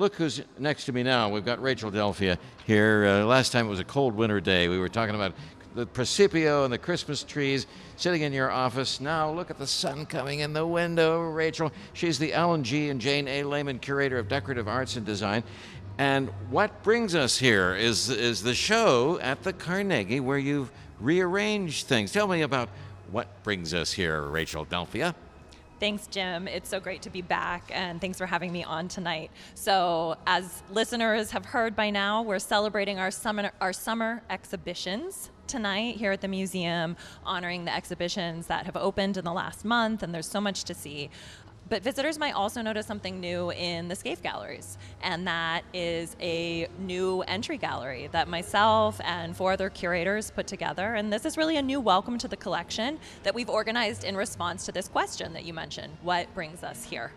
look who's next to me now. We've got Rachel Delphia here. Uh, last time it was a cold winter day. We were talking about the Presepio and the Christmas trees sitting in your office. Now look at the sun coming in the window, Rachel. She's the Alan G. and Jane A. Lehman Curator of Decorative Arts and Design. And what brings us here is, is the show at the Carnegie where you've rearranged things. Tell me about what brings us here, Rachel Delphia. Thanks, Jim. It's so great to be back, and thanks for having me on tonight. So, as listeners have heard by now, we're celebrating our summer, our summer exhibitions tonight here at the museum, honoring the exhibitions that have opened in the last month, and there's so much to see. But visitors might also notice something new in the Scaife galleries, and that is a new entry gallery that myself and four other curators put together. And this is really a new welcome to the collection that we've organized in response to this question that you mentioned what brings us here?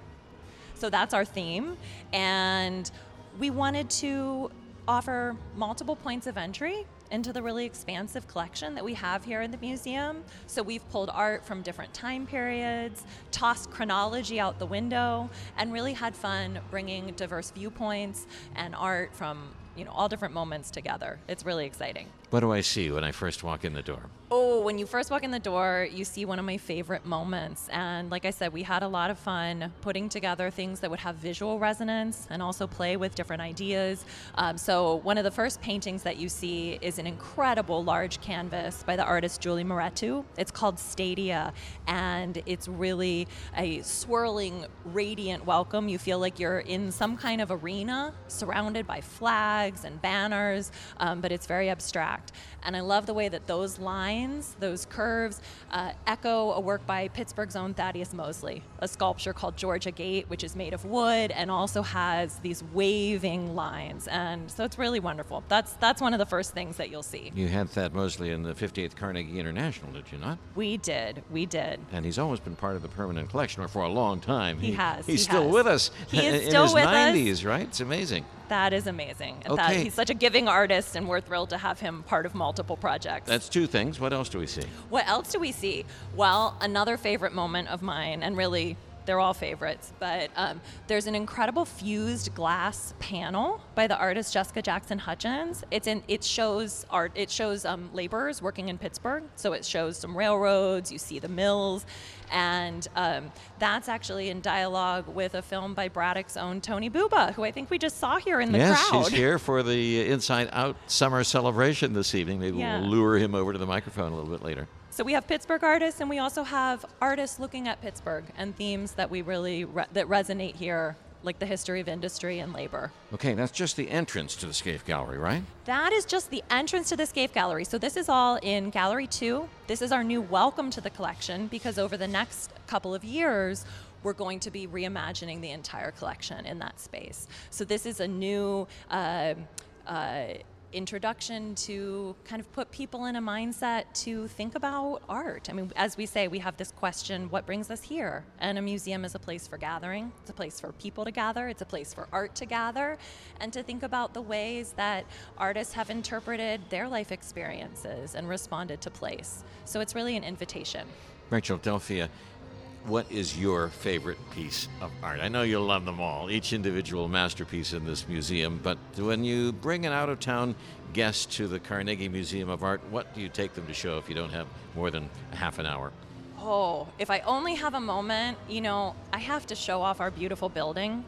So that's our theme. And we wanted to offer multiple points of entry into the really expansive collection that we have here in the museum. So we've pulled art from different time periods, tossed chronology out the window, and really had fun bringing diverse viewpoints and art from you know all different moments together. It's really exciting. What do I see when I first walk in the door? Oh, when you first walk in the door, you see one of my favorite moments. And like I said, we had a lot of fun putting together things that would have visual resonance and also play with different ideas. Um, so, one of the first paintings that you see is an incredible large canvas by the artist Julie Mehretu. It's called Stadia, and it's really a swirling, radiant welcome. You feel like you're in some kind of arena surrounded by flags and banners, um, but it's very abstract. And I love the way that those lines, those curves, uh, echo a work by Pittsburgh's own Thaddeus Mosley, a sculpture called Georgia Gate, which is made of wood and also has these waving lines. And so it's really wonderful. That's that's one of the first things that you'll see. You had Thad Mosley in the 58th Carnegie International, did you not? We did. We did. And he's always been part of the permanent collection, or for a long time. He, he has. He's he still has. with us. He is in his with 90s, us. right? It's amazing. That is amazing. Okay. That, he's such a giving artist, and we're thrilled to have him part of multiple projects. That's two things. What else do we see? What else do we see? Well, another favorite moment of mine, and really they're all favorites, but um, there's an incredible fused glass panel by the artist Jessica Jackson Hutchins. It's in it shows art. It shows um, laborers working in Pittsburgh, so it shows some railroads. You see the mills, and um, that's actually in dialogue with a film by Braddock's own Tony Buba, who I think we just saw here in the yes, crowd. he's here for the Inside Out summer celebration this evening. Maybe Yeah. we'll lure him over to the microphone a little bit later. So we have Pittsburgh artists, and we also have artists looking at Pittsburgh and themes that we really re- that resonate here, like the history of industry and labor. Okay, that's just the entrance to the Scaife Gallery, right? That is just the entrance to the Scaife Gallery. So this is all in Gallery 2. This is our new welcome to the collection because over the next couple of years, we're going to be reimagining the entire collection in that space. So this is a new uh, uh, introduction to kind of put people in a mindset to think about art. I mean, as we say, we have this question what brings us here? And a museum is a place for gathering, it's a place for people to gather, it's a place for art to gather, and to think about the ways that artists have interpreted their life experiences and responded to place. So it's really an invitation. Rachel Delphia, what is your favorite piece of art? I know you'll love them all, each individual masterpiece in this museum, but when you bring an out of town guest to the Carnegie Museum of Art, what do you take them to show if you don't have more than half an hour? Oh, if I only have a moment, you know, I have to show off our beautiful building.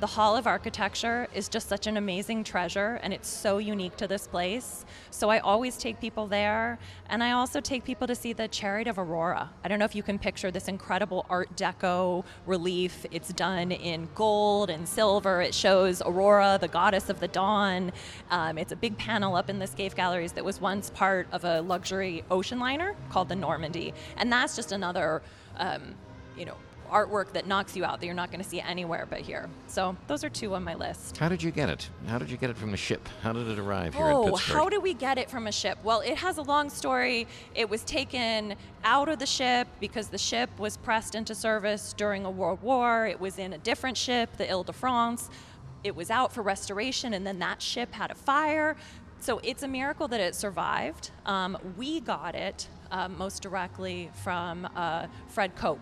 The Hall of Architecture is just such an amazing treasure, and it's so unique to this place. So I always take people there, and I also take people to see the Chariot of Aurora. I don't know if you can picture this incredible Art Deco relief. It's done in gold and silver. It shows Aurora, the goddess of the dawn. Um, it's a big panel up in the Scaife Galleries that was once part of a luxury ocean liner called the Normandie, and that's just another, um, you know, artwork that knocks you out that you're not going to see anywhere but here. So those are two on my list. How did you get it? How did you get it from the ship? How did it arrive here in Oh, Pittsburgh? how did we get it from a ship? Well, it has a long story. It was taken out of the ship because the ship was pressed into service during a world war. It was in a different ship, the Ile de France. It was out for restoration, and then that ship had a fire. So it's a miracle that it survived. Um, we got it um, most directly from uh, Fred Koch,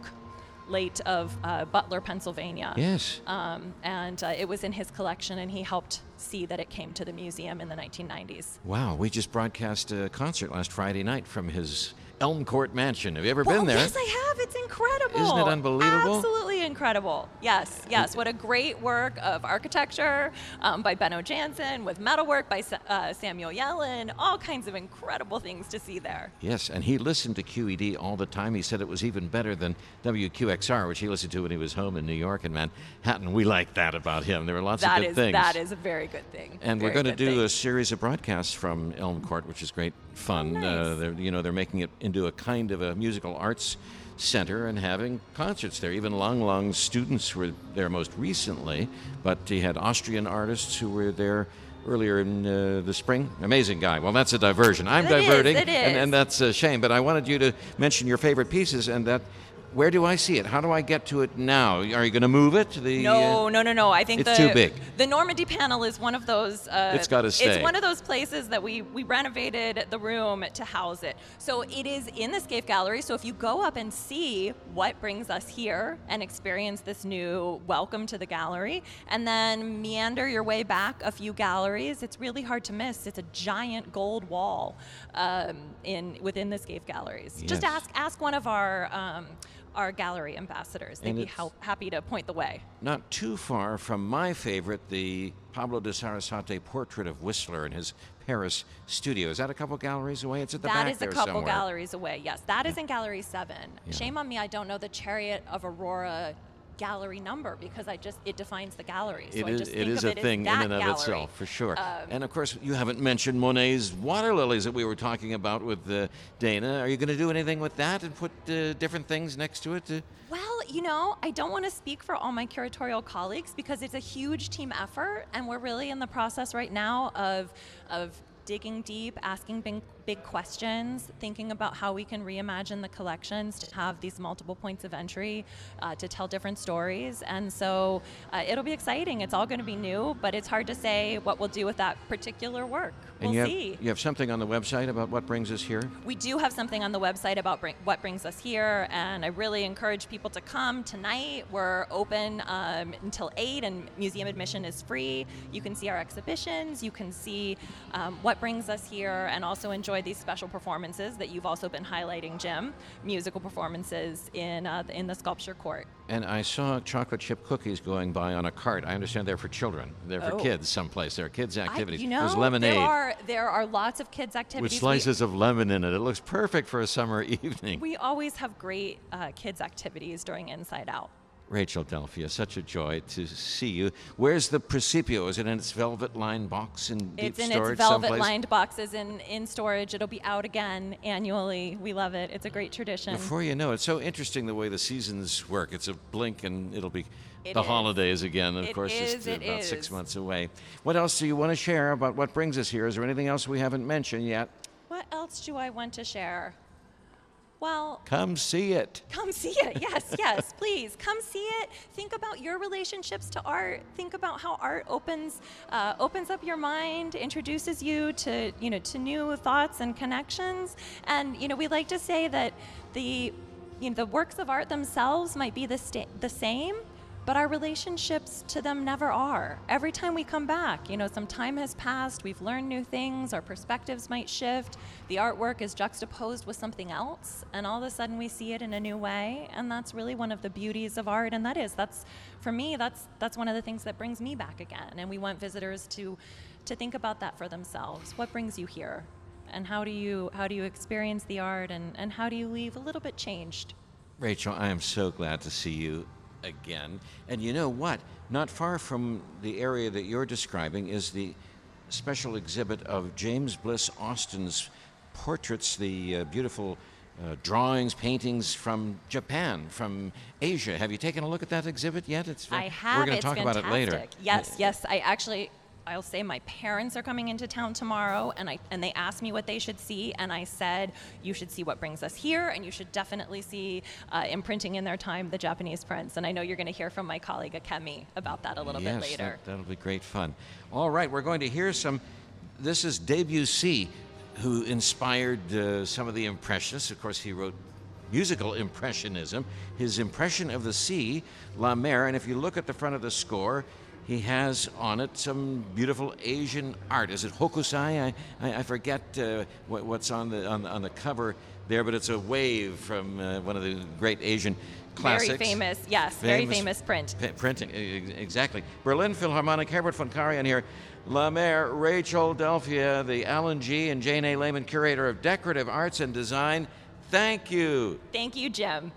late of uh, Butler, Pennsylvania. Yes. Um, and uh, it was in his collection, and he helped see that it came to the museum in the 1990s. Wow, we just broadcast a concert last Friday night from his Elm Court Mansion. Have you ever Well, been there? Yes, I have. It's incredible. Isn't it unbelievable? Absolutely incredible. Yes, yes. What a great work of architecture um, by Benno Janssen, with metalwork by uh, Samuel Yellin. All kinds of incredible things to see there. Yes, and he listened to QED all the time. He said it was even better than WQXR, which he listened to when he was home in New York and Manhattan. We like that about him. There were lots That of good is thing. that is a very good thing. And we're going to do thing. a series of broadcasts from Elm Court, which is great fun. Oh, uh, nice. they're, you know, they're making it into a kind of a musical arts center and having concerts there. Even Lang Lang's students were there most recently, but he had Austrian artists who were there earlier in uh, the spring. Amazing guy. Well, that's a diversion. I'm It is, diverting, it And, and that's a shame. But I wanted you to mention your favorite pieces and that. Where do I see it? How do I get to it now? Are you going to move it? to The No, uh, no, no, no. I think it's the, too big. The Normandie panel is one of those. Uh, It's gotta stay. It's one of those places that we we renovated the room to house it. So it is in the Scaife Gallery. So if you go up and see what brings us here and experience this new welcome to the gallery, and then meander your way back a few galleries, it's really hard to miss. It's a giant gold wall um, in within the Scaife Galleries. Just ask ask one of our. Um, our gallery ambassadors. They'd And be help, happy to point the way. not too far from my favorite, the Pablo de Sarasate portrait of Whistler in his Paris studio. Is that a couple galleries away? It's at the That back is a couple somewhere. galleries away. Yes, that is in Gallery Seven. Yeah. Shame on me, I don't know the Chariot of Aurora gallery number because I just it defines the gallery. So It I is, just it think is a it thing in and of gallery. itself, for sure. Um, and of course, you haven't mentioned Monet's water lilies that we were talking about with uh, Dana. Are you going to do anything with that and put uh, different things next to it? To, Well, you know, I don't want to speak for all my curatorial colleagues because it's a huge team effort, and we're really in the process right now of of digging deep, asking big, big questions, thinking about how we can reimagine the collections to have these multiple points of entry uh, to tell different stories. And so uh, it'll be exciting. It's all going to be new, but it's hard to say what we'll do with that particular work. and we'll you have, see. you have something on the website about what brings us here? We do have something on the website about bring, what brings us here, and I really encourage people to come tonight. We're open um, until 8, and museum admission is free. You can see our exhibitions, you can see um, what brings us here, and also enjoy these special performances that you've also been highlighting, Jim musical performances in, uh, in the sculpture court. And I saw chocolate chip cookies going by on a cart. I understand they're for children. They're for Oh. kids someplace. They're kids' I- activities. you know, There's lemonade There are, there are lots of kids' with activities. We- slices of lemon in it. It looks perfect for a summer evening. we always have great uh, kids' activities during Inside Out. Rachel Delphia, such a joy to see you. Where's the Principio? Is it in its velvet lined box in deep It's in storage its velvet someplace? lined boxes in, in storage. It'll be out again annually. We love it. It's a great tradition. Before you know it, it's so interesting the way the seasons work. It's a blink and it'll be It the is. holidays again. Of It course, is, just it about six months away. What else do you want to share about what brings us here? Is there anything else we haven't mentioned yet? what else do I want to share? Well, Come see it. come see it. Yes, yes, please come see it. Think about your relationships to art. Think about how art opens uh, opens up your mind, introduces you to you know to new thoughts and connections. And you know we like to say that the you know the works of art themselves might be the sta- the same. But our relationships to them never are. Every time we come back, you know, some time has passed, we've learned new things, our perspectives might shift, the artwork is juxtaposed with something else, and all of a sudden we see it in a new way. And that's really one of the beauties of art. And that is, that's, for me, that's, that's one of the things that brings me back again. And we want visitors to, to think about that for themselves. What brings you here? And how do you, how do you experience the art? And, and how do you leave a little bit changed? Rachel, I am so glad to see you again. And you know what? Not far from the area that you're describing is the special exhibit of James Bliss Austin's portraits, the uh, beautiful uh, drawings, paintings from Japan, from Asia. Have you taken a look at that exhibit yet? It's I have. We're going to talk about it later. Yes, yes. I actually, I'll say my parents are coming into town tomorrow, and I and they asked me what they should see, and I said you should see what brings us here, and you should definitely see uh, imprinting in their time the Japanese prints. And I know you're going to hear from my colleague Akemi about that a little yes, bit later. That, that'll be great fun. All right, we're going to hear some. This is Debussy, who inspired uh, some of the Impressionists. Of course, he wrote musical impressionism, his impression of the sea, La Mer. And if you look at the front of the score, he has on it some beautiful Asian art. Is it hokusai? I, I, I forget uh, what, what's on the, on, on the cover there, but it's a wave from uh, one of the great Asian classics. Very famous, yes, very Famous famous print. P- printing, exactly. Berlin Philharmonic, Herbert von Karajan here. La Mer, Rachel Delphia, the Alan G. and Jane A. Lehman Curator of Decorative Arts and Design. Thank you. Thank you, Jim.